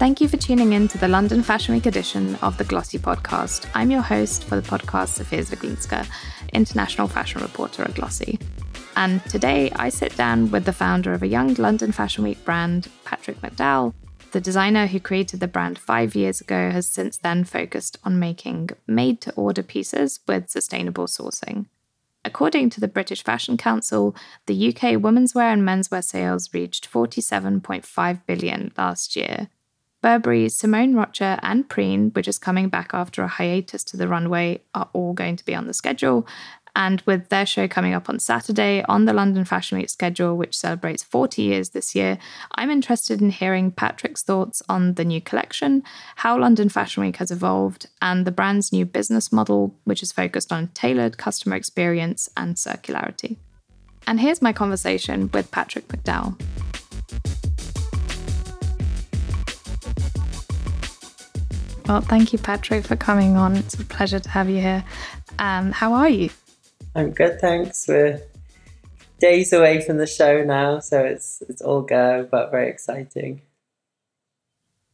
Thank you for tuning in to the London Fashion Week edition of the Glossy podcast. I'm your host for the podcast, Zofia Zwieglinska, international fashion reporter at Glossy. And today I sit down with the founder of a young London Fashion Week brand, Patrick McDowell. The designer who created the brand five years ago has since then focused on making made to order pieces with sustainable sourcing. According to the British Fashion Council, the UK women's wear and menswear sales reached 47.5 billion last year, Burberry, Simone Rocha, and Preen, which is coming back after a hiatus to the runway, are all going to be on the schedule. And with their show coming up on Saturday on the London Fashion Week schedule, which celebrates 40 years this year, I'm interested in hearing Patrick's thoughts on the new collection, how London Fashion Week has evolved, and the brand's new business model, which is focused on tailored customer experience and circularity. And here's my conversation with Patrick McDowell. Well, thank you, Patrick, for coming on. It's a pleasure to have you here. Um, how are you? I'm good, thanks. We're days away from the show now, so it's it's all go, but very exciting.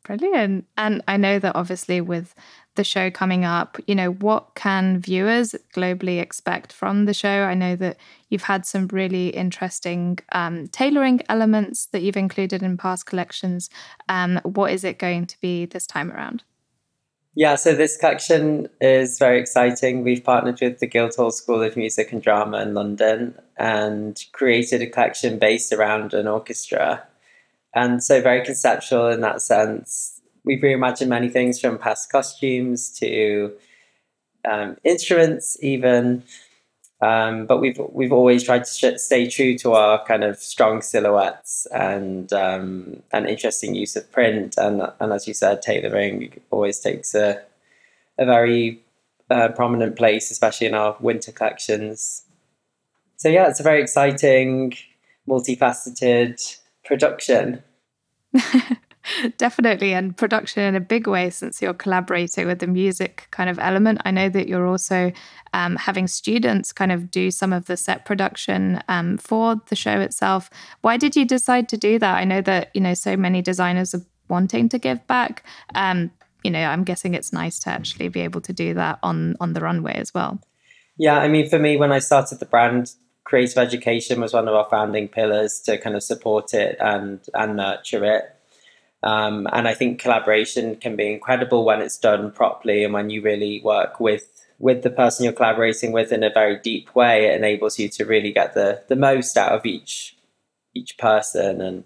Brilliant. And I know that obviously with the show coming up, you know, what can viewers globally expect from the show? I know that you've had some really interesting um, tailoring elements that you've included in past collections. Um, what is it going to be this time around? Yeah, so this collection is very exciting. We've partnered with the Guildhall School of Music and Drama in London and created a collection based around an orchestra. And so, very conceptual in that sense. We've reimagined many things from past costumes to um, instruments, even. Um, but we've we've always tried to sh- stay true to our kind of strong silhouettes and um, an interesting use of print and and as you said, tailoring always takes a a very uh, prominent place, especially in our winter collections. So yeah, it's a very exciting, multifaceted production. Definitely, and production in a big way since you're collaborating with the music kind of element. I know that you're also um, having students kind of do some of the set production um, for the show itself. Why did you decide to do that? I know that you know so many designers are wanting to give back. Um, you know, I'm guessing it's nice to actually be able to do that on on the runway as well. Yeah, I mean, for me, when I started the brand, creative education was one of our founding pillars to kind of support it and and nurture it um, and I think collaboration can be incredible when it's done properly and when you really work with with the person you're collaborating with in a very deep way. It enables you to really get the the most out of each each person, and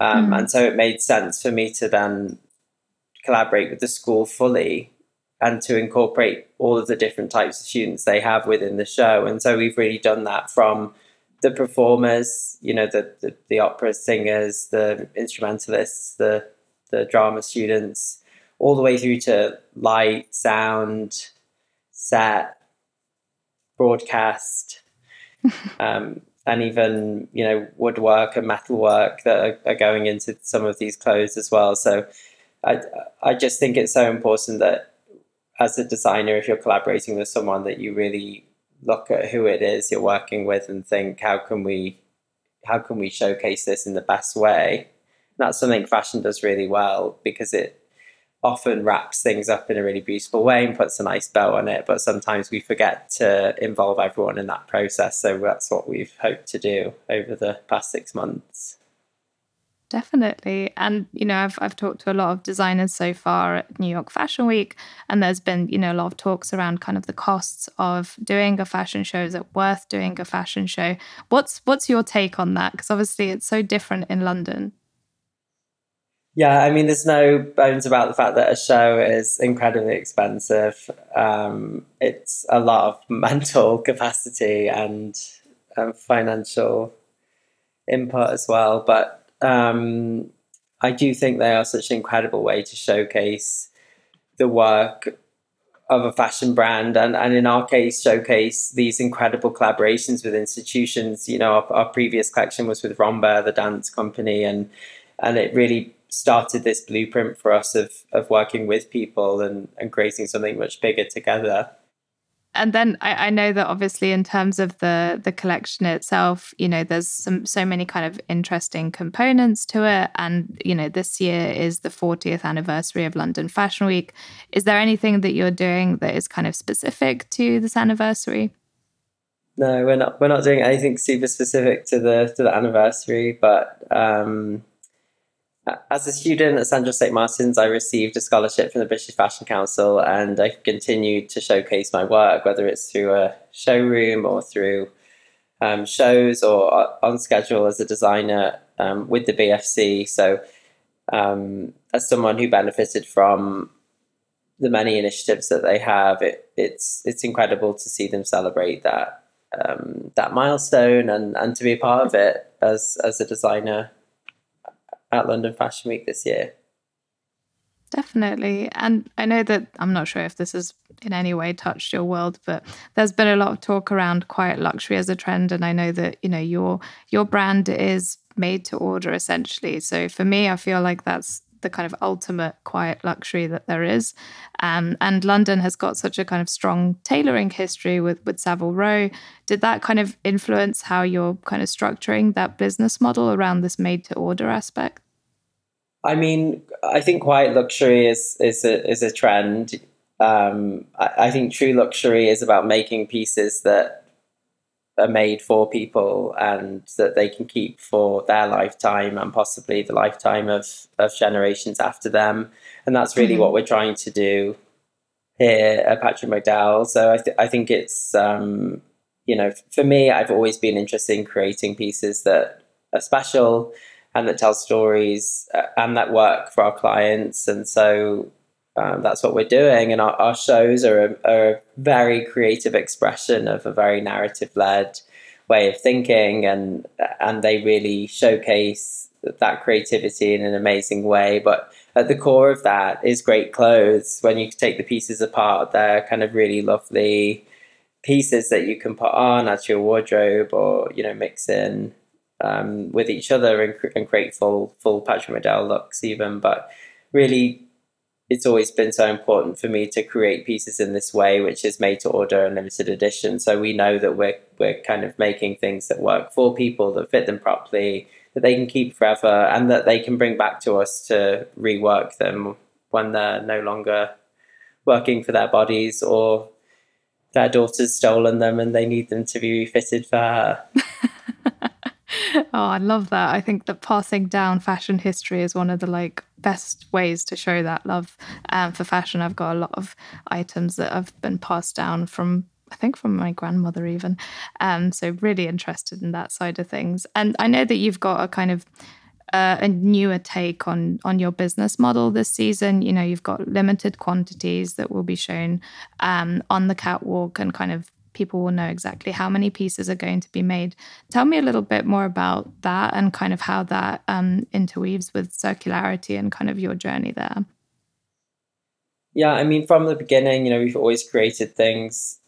um, mm. and so it made sense for me to then collaborate with the school fully and to incorporate all of the different types of students they have within the show. And so we've really done that from the performers, you know, the, the, the opera singers, the instrumentalists, the the drama students, all the way through to light, sound, set, broadcast, um, and even you know woodwork and metalwork that are, are, going into some of these clothes as well. So I I just think it's so important that as a designer, if you're collaborating with someone, that you really look at who it is you're working with and think how can we how can we showcase this in the best way? That's something fashion does really well because it often wraps things up in a really beautiful way and puts a nice bow on it but sometimes we forget to involve everyone in that process. So that's what we've hoped to do over the past six months Definitely. And, you know, I've, I've talked to a lot of designers so far at New York Fashion Week, and there's been, you know, a lot of talks around kind of the costs of doing a fashion show. Is it worth doing a fashion show? What's what's your take on that? Because obviously it's so different in London. Yeah, I mean, there's no bones about the fact that a show is incredibly expensive. Um, it's a lot of mental capacity and um, financial input as well. But um, I do think they are such an incredible way to showcase the work of a fashion brand and, and in our case showcase these incredible collaborations with institutions. You know our, our previous collection was with Rambert the dance company and and it really started this blueprint for us of of working with people and and creating something much bigger together and then I, I, know that obviously in terms of the the collection itself, you know, there's some so many kind of interesting components to it. And, you know, this year is the 40th anniversary of London Fashion Week. Is there anything that you're doing that is kind of specific to this anniversary? No, we're not we're not doing anything super specific to the to the anniversary, but um as a student at Central St Martin's, I received a scholarship from the British Fashion Council, and I continued to showcase my work, whether it's through a showroom or through um, shows or on schedule as a designer um, with the BFC. So, um, as someone who benefited from the many initiatives that they have, it, it's it's incredible to see them celebrate that um, that milestone and, and to be a part of it as as a designer at London Fashion Week this year. Definitely. And I know that I'm not sure if this has in any way touched your world, but there's been a lot of talk around quiet luxury as a trend. And I know that, you know, your your brand is made to order essentially. So for me, I feel like that's the kind of ultimate quiet luxury that there is. Um, and London has got such a kind of strong tailoring history with, with Savile Row. Did that kind of influence how you're kind of structuring that business model around this made to order aspect? I mean, I think quiet luxury is is a is a trend. Um, I, I, think true luxury is about making pieces that are made for people and that they can keep for their lifetime and possibly the lifetime of of generations after them. And that's really mm-hmm. what we're trying to do here at Patrick McDowell. So I th- I think it's um, you know for me, I've always been interested in creating pieces that are special and that tell stories uh, and that work for our clients. And so um, that's what we're doing. And our, our shows are a, are a, very creative expression of a very narrative led way of thinking, and and they really showcase that creativity in an amazing way. But at the core of that is great clothes. When you take the pieces apart, they're kind of really lovely pieces that you can put on as your wardrobe or you know mix in um, with each other and, and create full full Patrick McDowell looks even. But really, it's always been so important for me to create pieces in this way, which is made to order and limited edition. So we know that we're we're kind of making things that work for people that fit them properly, that they can keep forever, and that they can bring back to us to rework them when they're no longer working for their bodies or their daughter's stolen them and they need them to be refitted for her. oh, I love that. I think that passing down fashion history is one of the like best ways to show that love um, for fashion. I've got a lot of items that have been passed down from I think from my grandmother even. Um, so really interested in that side of things. And I know that you've got a kind of uh, a newer take on on your business model this season. You know, you've got limited quantities that will be shown um, on the catwalk and kind of people will know exactly how many pieces are going to be made. Tell me a little bit more about that and kind of how that um, interweaves with circularity and kind of your journey there. Yeah, I mean, from the beginning, you know, we've always created things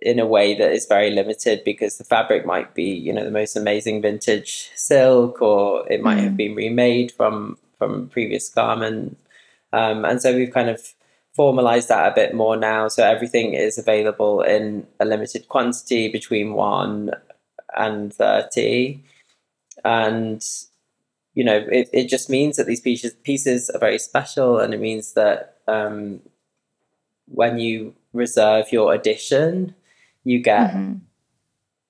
in a way that is very limited because the fabric might be, you know, the most amazing vintage silk, or it might mm. have been remade from from previous garment, um, and so we've kind of formalize that a bit more now. So everything is available in a limited quantity between one and 30. And, you know, it, it just means that these pieces, pieces are very special. And it means that um, when you reserve your edition, you get mm-hmm.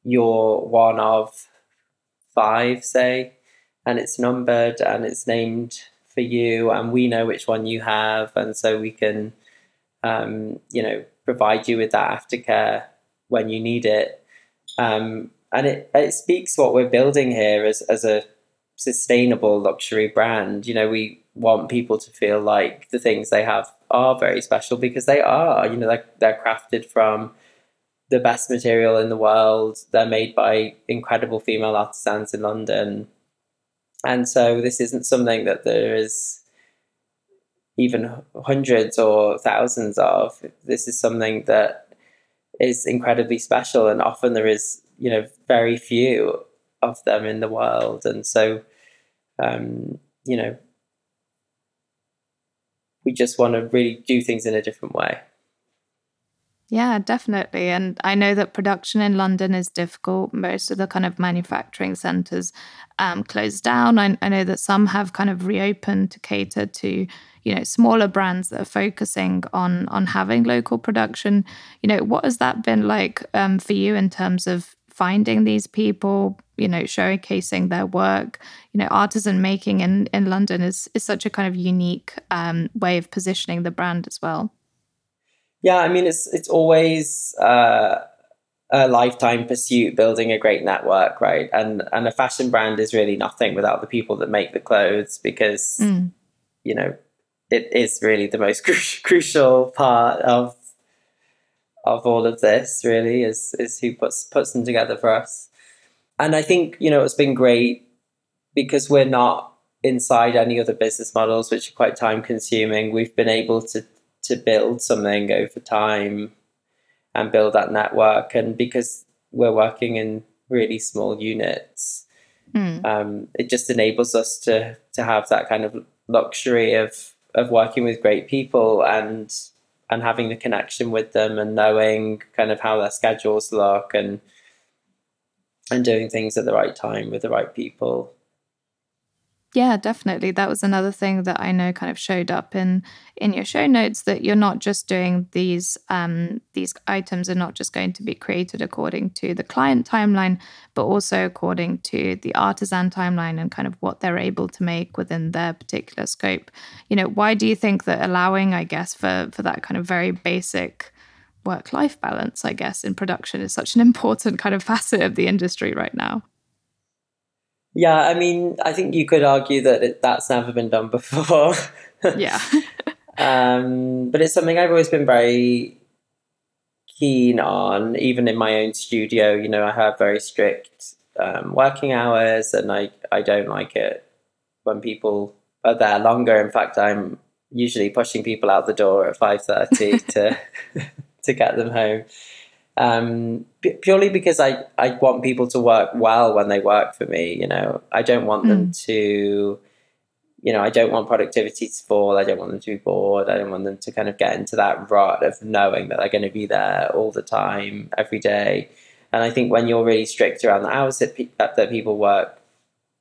your one of five, say, and it's numbered and it's named for you and we know which one you have and so we can um, you know provide you with that aftercare when you need it. Um, and it, it speaks what we're building here as, as a sustainable luxury brand. You know we want people to feel like the things they have are very special because they are. You know they're, they're crafted from the best material in the world. They're made by incredible female artisans in london and so this isn't something that there is even hundreds or thousands of. This is something that is incredibly special, and often there is, you know, very few of them in the world. And so, um, you know, we just want to really do things in a different way. Yeah, definitely. And I know that production in London is difficult. Most of the kind of manufacturing centres um, closed down. I, I know that some have kind of reopened to cater to you know smaller brands that are focusing on on having local production. You know, what has that been like um, for you in terms of finding these people? You know, showcasing their work. You know, artisan making in in London is is such a kind of unique um, way of positioning the brand as well. Yeah, I mean, it's it's always uh, a lifetime pursuit building a great network, right? And and a fashion brand is really nothing without the people that make the clothes because mm. you know it is really the most cru- crucial part of of all of this. Really, is is who puts puts them together for us. And I think you know it's been great because we're not inside any other business models, which are quite time consuming. We've been able to to build something over time and build that network. And because we're working in really small units, mm. um, it just enables us to to have that kind of luxury of of working with great people and and having the connection with them and knowing kind of how their schedules look and and doing things at the right time with the right people. Yeah, definitely. That was another thing that I know kind of showed up in in your show notes that you're not just doing these um, these items are not just going to be created according to the client timeline, but also according to the artisan timeline and kind of what they're able to make within their particular scope. You know, why do you think that allowing, I guess, for for that kind of very basic work life balance, I guess, in production is such an important kind of facet of the industry right now? Yeah, I mean, I think you could argue that it, that's never been done before. yeah. um, but it's something I've always been very keen on, even in my own studio. You know, I have very strict um, working hours, and I I don't like it when people are there longer. In fact, I'm usually pushing people out the door at five thirty to to get them home um, purely because I, I want people to work well when they work for me. You know, I don't want mm. them to, you know, I don't want productivity to fall. I don't want them to be bored. I don't want them to kind of get into that rut of knowing that they're going to be there all the time, every day. And I think when you're really strict around the hours that, pe- that people work,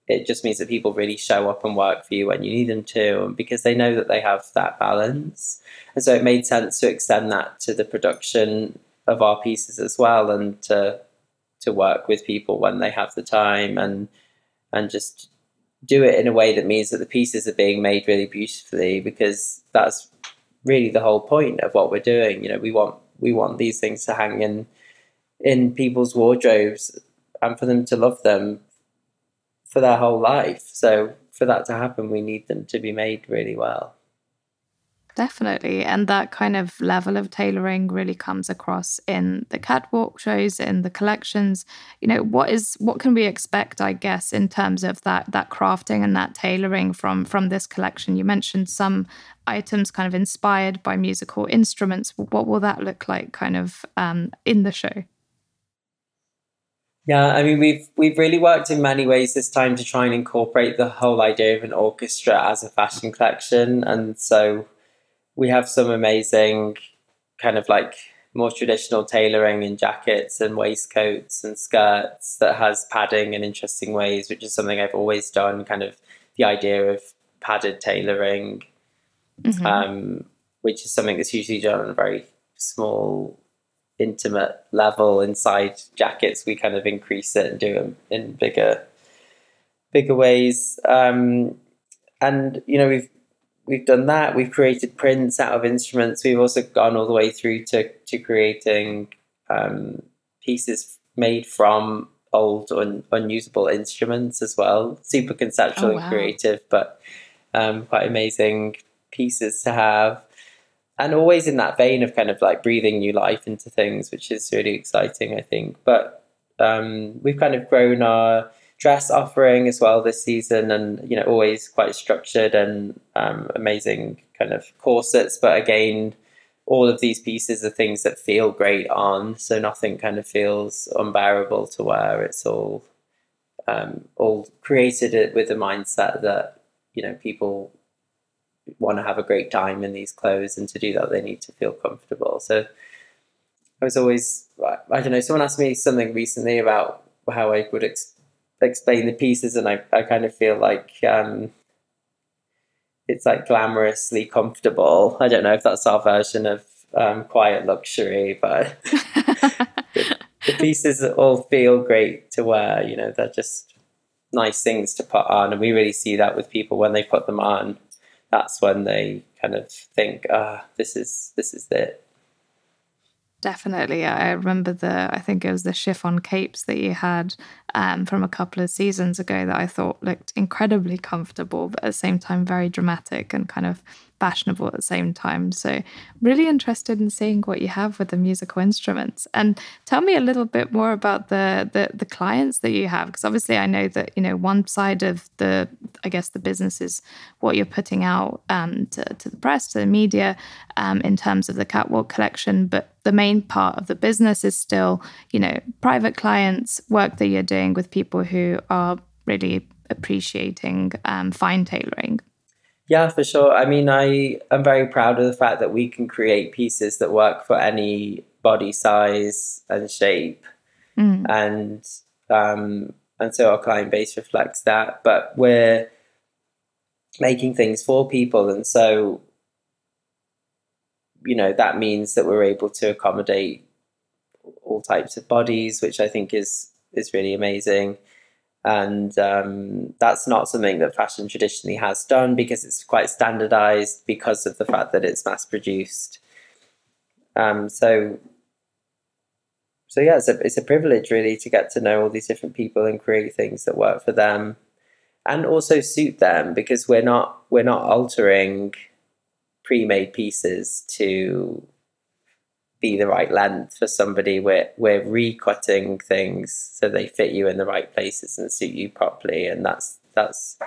it just means that people really show up and work for you when you need them to, because they know that they have that balance. And so it made sense to extend that to the production of our pieces as well, and to to work with people when they have the time and and just do it in a way that means that the pieces are being made really beautifully because that's really the whole point of what we're doing. You know, we want we want these things to hang in in people's wardrobes and for them to love them for their whole life. So for that to happen, we need them to be made really well. Definitely. And that kind of level of tailoring really comes across in the catwalk shows, in the collections. You know, what is what can we expect, I guess, in terms of that that crafting and that tailoring from from this collection? You mentioned some items kind of inspired by musical instruments. What will that look like kind of um, in the show? Yeah, I mean we've we've really worked in many ways this time to try and incorporate the whole idea of an orchestra as a fashion collection. And so we have some amazing kind of like more traditional tailoring in jackets and waistcoats and skirts that has padding in interesting ways, which is something I've always done. Kind of the idea of padded tailoring, mm-hmm. um, which is something that's usually done on a very small, intimate level. Inside jackets, we kind of increase it and do them in bigger, bigger ways. Um, and you know, we've we've done that. We've created prints out of instruments. We've also gone all the way through to to creating um, pieces made from old un, unusable instruments as well. Super conceptual oh, wow. and creative, but um, quite amazing pieces to have. And always in that vein of kind of like breathing new life into things, which is really exciting, I think. But um, we've kind of grown our dress offering as well this season, and you know always quite structured and um, amazing kind of corsets. But again, all of these pieces are things that feel great on, so nothing kind of feels unbearable to wear. It's all um, all created with the mindset that you know people want to have a great time in these clothes, and to do that they need to feel comfortable. So I was always I don't know. Someone asked me something recently about how I would ex- explain the pieces, and I I kind of feel like um, it's like glamorously comfortable. I don't know if that's our version of um, quiet luxury, but the, the pieces all feel great to wear. You know, they're just nice things to put on, and we really see that with people when they put them on. That's when they kind of think, "Ah, this is this is it." Definitely. I remember the, I think it was the chiffon capes that you had um, from a couple of seasons ago that I thought looked incredibly comfortable, but at the same time very dramatic and kind of fashionable at the same time. So, really interested in seeing what you have with the musical instruments. And tell me a little bit more about the the, the clients that you have, because obviously I know that you know one side of the I guess the business is what you're putting out um, to, to the press, to the media, um, in terms of the catwalk collection, but the main part of the business is still you know private clients, work that you're doing with people who are really appreciating um, fine tailoring. Yeah, for sure. I mean, I am very proud of the fact that we can create pieces that work for any body size and shape, mm. and um, and so our client base reflects that. But we're making things for people, and so you know that means that we're able to accommodate all types of bodies, which I think is is really amazing. And um, that's not something that fashion traditionally has done because it's quite standardized because of the fact that it's mass produced. Um, so so yeah it's a, it's a privilege really to get to know all these different people and create things that work for them and also suit them because we're not we're not altering pre-made pieces to be the right length for somebody. We're we're recutting things so they fit you in the right places and suit you properly, and that's that's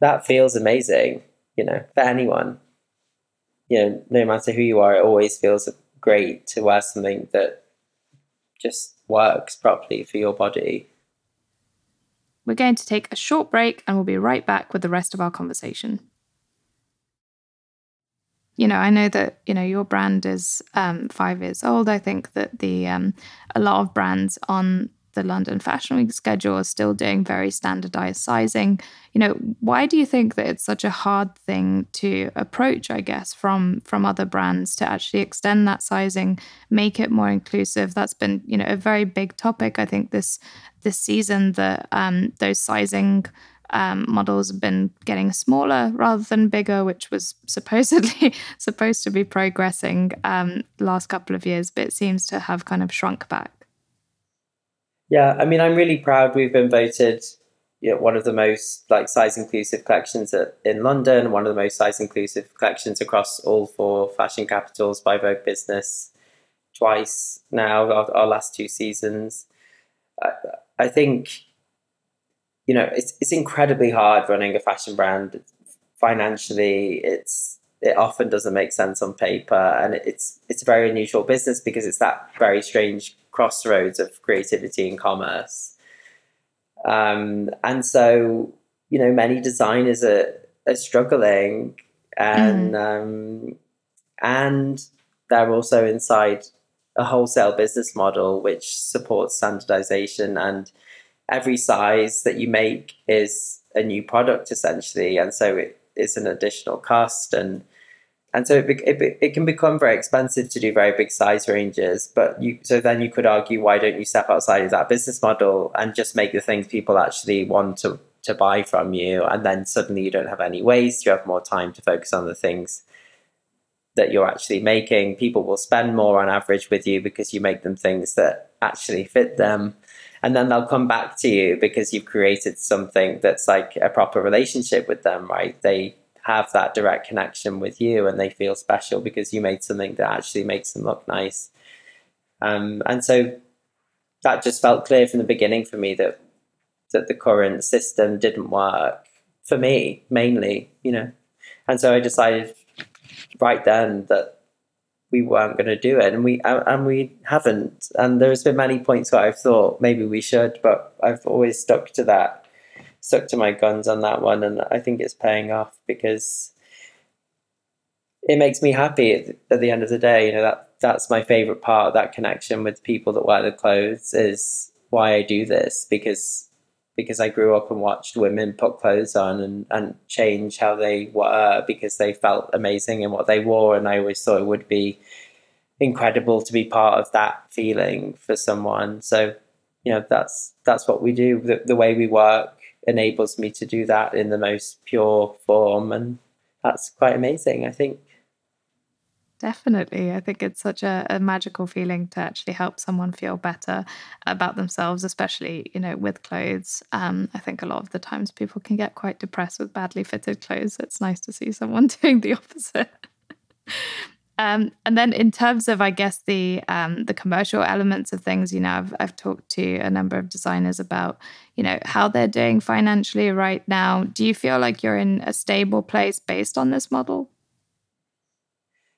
that feels amazing. You know, for anyone, you know, no matter who you are, it always feels great to wear something that just works properly for your body. We're going to take a short break and we'll be right back with the rest of our conversation you know, I know that you know your brand is um, five years old. I think that the um, a lot of brands on the London Fashion Week schedule are still doing very standardized sizing. You know, why do you think that it's such a hard thing to approach? I guess from from other brands to actually extend that sizing, make it more inclusive. That's been you know a very big topic. I think this this season that um, those sizing um, models have been getting smaller rather than bigger, which was supposedly supposed to be progressing um, last couple of years, but it seems to have kind of shrunk back. Yeah, I mean, I'm really proud we've been voted you know, one of the most like size inclusive collections at, in London, one of the most size inclusive collections across all four fashion capitals by Vogue Business twice now, our, our last two seasons. I, I think you know, it's it's incredibly hard running a fashion brand financially. It's it often doesn't make sense on paper, and it's it's a very unusual business because it's that very strange crossroads of creativity and commerce. Um, and so, you know, many designers are, are struggling, and mm. um, and they're also inside a wholesale business model which supports standardization and every size that you make is a new product essentially, and so it is an additional cost and and so it, it, it can become very expensive to do very big size ranges but you so then you could argue why don't you step outside of that business model and just make the things people actually want to to buy from you and then suddenly you don't have any waste you have more time to focus on the things that you're actually making. People will spend more on average with you because you make them things that actually fit them and then they'll come back to you because you've created something that's like a proper relationship with them right? They have that direct connection with you and they feel special because you made something that actually makes them look nice. Um, and so that just felt clear from the beginning for me that that the current system didn't work for me mainly you know? And so i decided right then that we weren't going to do it, and we and we haven't. And there's been many points where I've thought maybe we should, but I've always stuck to that, stuck to my guns on that one, and I think it's paying off because it makes me happy at, the end of the day. You know that that's my favorite part that connection with people that wear the clothes is why I do this because because I grew up and watched women put clothes on and, and change how they were because they felt amazing in what they wore and I always thought it would be incredible to be part of that feeling for someone. So, you know, that's that's what we do. The, the way we work enables me to do that in the most pure form and that's quite amazing, I think. Definitely. I think it's such a, a, magical feeling to actually help someone feel better about themselves, especially, you know, with clothes. Um, I think a lot of the times people can get quite depressed with badly fitted clothes. It's nice to see someone doing the opposite. um, and then in terms of, I guess, the um, the commercial elements of things, you know, I've, I've talked to a number of designers about, you know, how they're doing financially right now. Do you feel like you're in a stable place based on this model?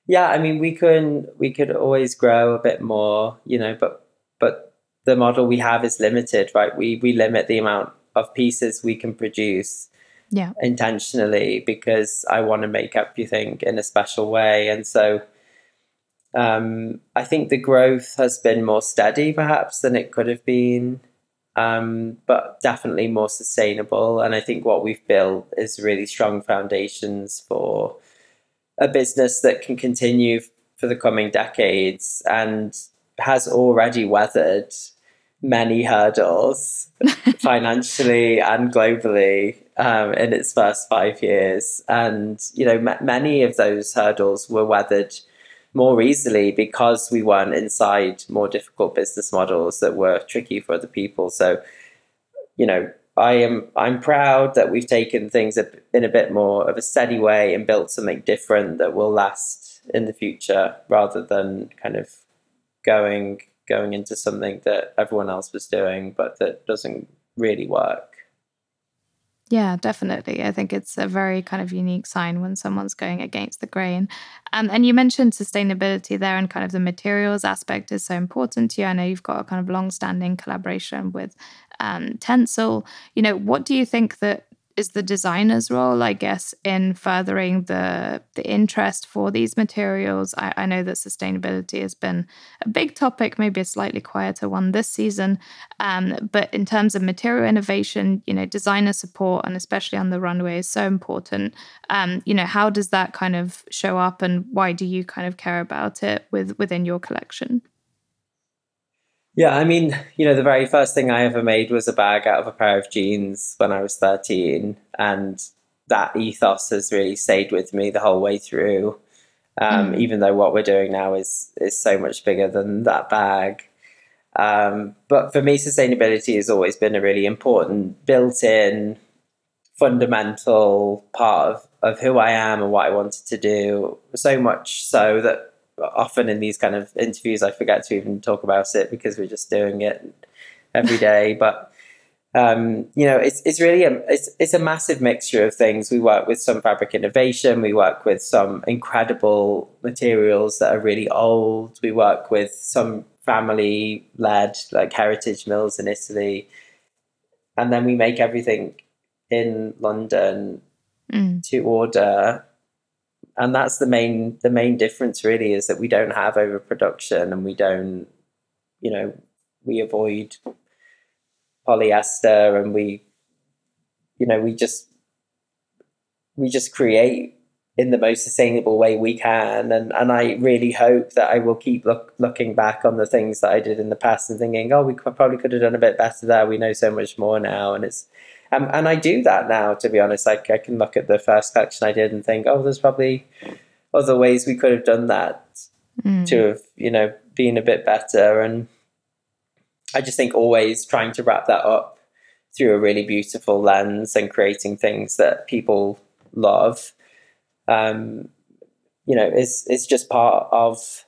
Yeah, I mean, we can we could always grow a bit more, you know, but but the model we have is limited, right? We we limit the amount of pieces we can produce yeah intentionally because I want to make everything in a special way. And so um, I think the growth has been more steady perhaps than it could have been. Um, but definitely more sustainable. And I think what we've built is really strong foundations for a business that can continue for the coming decades and has already weathered many hurdles financially and globally um, in its first five years. And, you know, m- many of those hurdles were weathered more easily because we weren't inside more difficult business models that were tricky for other people. So, you know, I am I'm proud that we've taken things in a bit more of a steady way and built something different that will last in the future rather than kind of going going into something that everyone else was doing but that doesn't really work. Yeah, definitely. I think it's a very kind of unique sign when someone's going against the grain. Um, and you mentioned sustainability there and kind of the materials aspect is so important to you. I know you've got a kind of long standing collaboration with um, Tencel. You know, what do you think that is the designer's role, I guess, in furthering the the interest for these materials. I, I, know that sustainability has been a big topic, maybe a slightly quieter one this season. Um, but in terms of material innovation, you know, designer support and especially on the runway is so important. Um, you know, how does that kind of show up, and why do you kind of care about it with within your collection? Yeah, I mean, you know, the very first thing I ever made was a bag out of a pair of jeans when I was 13. And that ethos has really stayed with me the whole way through. Um, mm. Even though what we're doing now is is so much bigger than that bag. Um, but for me, sustainability has always been a really important, built-in, fundamental part of, of who I am and what I wanted to do. So much so that often in these kind of interviews, I forget to even talk about it because we're just doing it every day. but um, you know, it's it's really a it's it's a massive mixture of things. We work with some fabric innovation. We work with some incredible materials that are really old. We work with some family led like heritage mills in Italy, and then we make everything in London mm. to order and that's the main the main difference really is that we don't have overproduction and we don't you know we avoid polyester and we you know we just we just create in the most sustainable way we can. And and I really hope that I will keep look, looking back on the things that I did in the past and thinking oh we probably could have done a bit better there. We know so much more now. And it's um, and I do that now, to be honest. Like I can look at the first collection I did and think, oh, there's probably other ways we could have done that mm. to have, you know, been a bit better. And I just think always trying to wrap that up through a really beautiful lens and creating things that people love, um, you know, is is just part of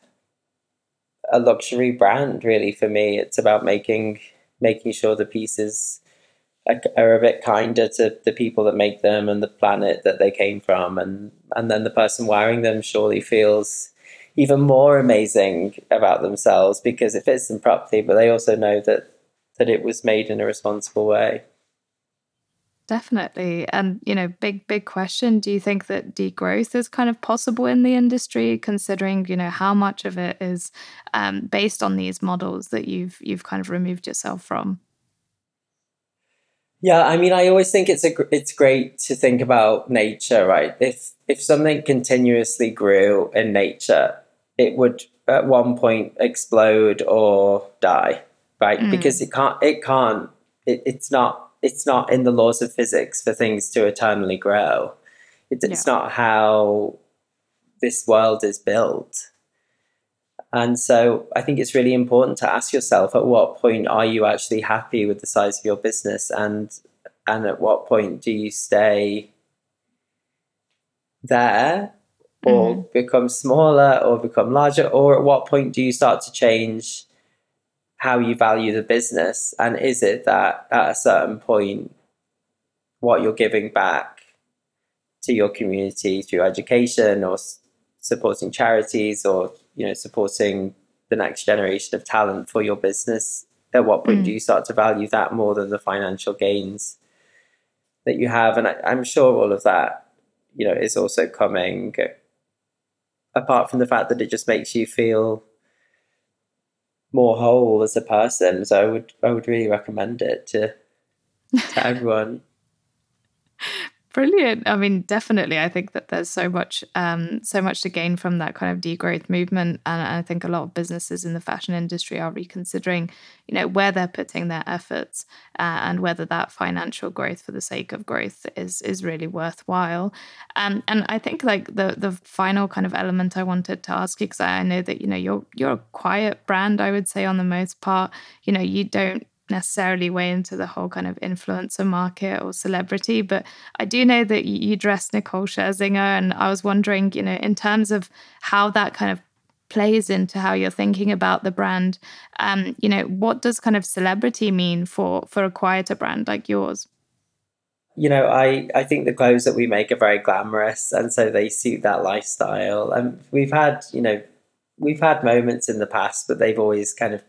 a luxury brand. Really, for me, it's about making making sure the pieces are a bit kinder to the people that make them and the planet that they came from and and then the person wearing them surely feels even more amazing about themselves because it fits them properly but they also know that that it was made in a responsible way Definitely. And, you know, big, big question. Do you think that degrowth is kind of possible in the industry, considering, you know, how much of it is um, based on these models that you've you've kind of removed yourself from? Yeah, I mean, I always think it's a it's great to think about nature, right? If if something continuously grew in nature, it would at one point explode or die, right? Mm. Because it can't it can't it, it's not it's not in the laws of physics for things to eternally grow. It, yeah. It's not how this world is built. And so I think it's really important to ask yourself at what point are you actually happy with the size of your business? And and at what point do you stay there or mm-hmm. become smaller or become larger? Or at what point do you start to change how you value the business? And is it that at a certain point what you're giving back to your community through education or supporting charities or you know supporting the next generation of talent for your business at what point mm. do you start to value that more than the financial gains that you have and I, i'm sure all of that you know is also coming apart from the fact that it just makes you feel more whole as a person. So I would I would really recommend it to to everyone. Brilliant. I mean, definitely. I think that there's so much, um, so much to gain from that kind of degrowth movement, and I think a lot of businesses in the fashion industry are reconsidering, you know, where they're putting their efforts uh, and whether that financial growth for the sake of growth is is really worthwhile. Um, and I think like the the final kind of element I wanted to ask you because I know that you know you're you're a quiet brand, I would say on the most part. You know, you don't necessarily weigh into the whole kind of influencer market or celebrity, but I do know that you dress Nicole Scherzinger, and I was wondering, you know, in terms of how that kind of plays into how you're thinking about the brand. Um, you know, what does kind of celebrity mean for for a quieter brand like yours? You know, I I think the clothes that we make are very glamorous, and so they suit that lifestyle. And we've had, you know, we've had moments in the past, but they've always kind of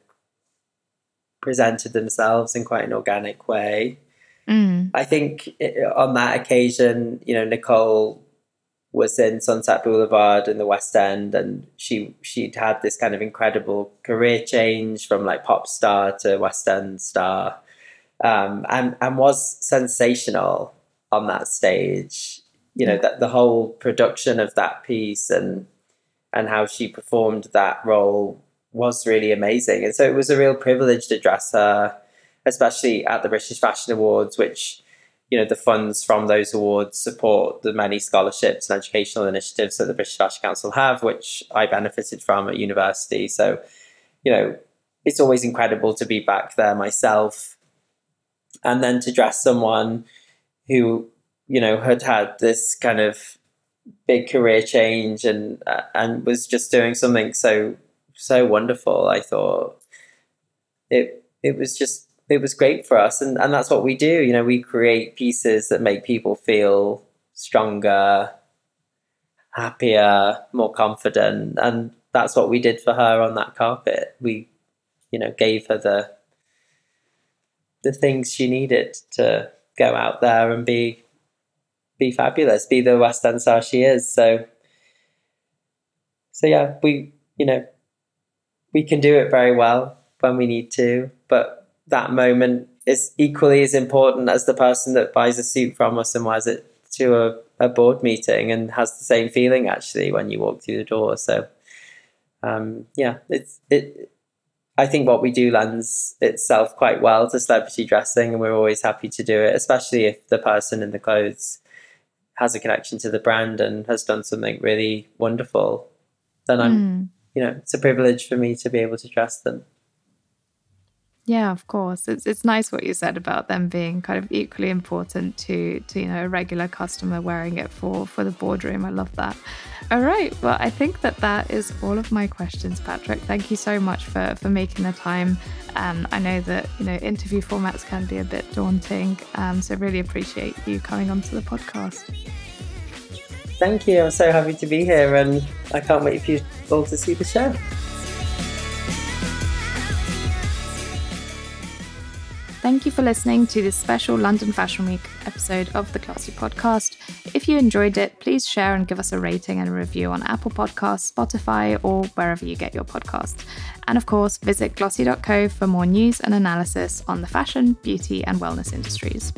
presented themselves in quite an organic way. Mm. I think on that occasion, you know, Nicole was in Sunset Boulevard in the West End, and she she'd had this kind of incredible career change from like pop star to West End star, um, and and was sensational on that stage. You know that the whole production of that piece and and how she performed that role was really amazing. And so it was a real privilege to dress her, especially at the British Fashion Awards, which, you know, the funds from those awards support the many scholarships and educational initiatives that the British Fashion Council have, which I benefited from at university. So, you know, it's always incredible to be back there myself. And then to dress someone who, you know, had had this kind of big career change and uh, and was just doing something so so wonderful. I thought it it was just it was great for us, and and that's what we do. You know, we create pieces that make people feel stronger, happier, more confident, and that's what we did for her on that carpet. We, you know, gave her the the things she needed to go out there and be be fabulous, be the West End star she is. So, so yeah, we, you know, we can do it very well when we need to, but that moment is equally as important as the person that buys a suit from us and wears it to a, a board meeting and has the same feeling actually when you walk through the door. So um, yeah, it's it. I think what we do lends itself quite well to celebrity dressing, and we're always happy to do it, especially if the person in the clothes has a connection to the brand and has done something really wonderful. Then I'm mm you know, it's a privilege for me to be able to trust them. Yeah, of course. It's it's nice what you said about them being kind of equally important to to you know a regular customer wearing it for for the boardroom. I love that. All right. Well, I think that that is all of my questions, Patrick. Thank you so much for for making the time. Um, I know that you know interview formats can be a bit daunting, um, so really appreciate you coming onto the podcast. Thank you. I'm so happy to be here, and I can't wait for you all to see the show. Thank you for listening to this special London Fashion Week episode of the Glossy podcast. If you enjoyed it, please share and give us a rating and a review on Apple Podcasts, Spotify, or wherever you get your podcasts. And of course, visit glossy.co for more news and analysis on the fashion, beauty, and wellness industries.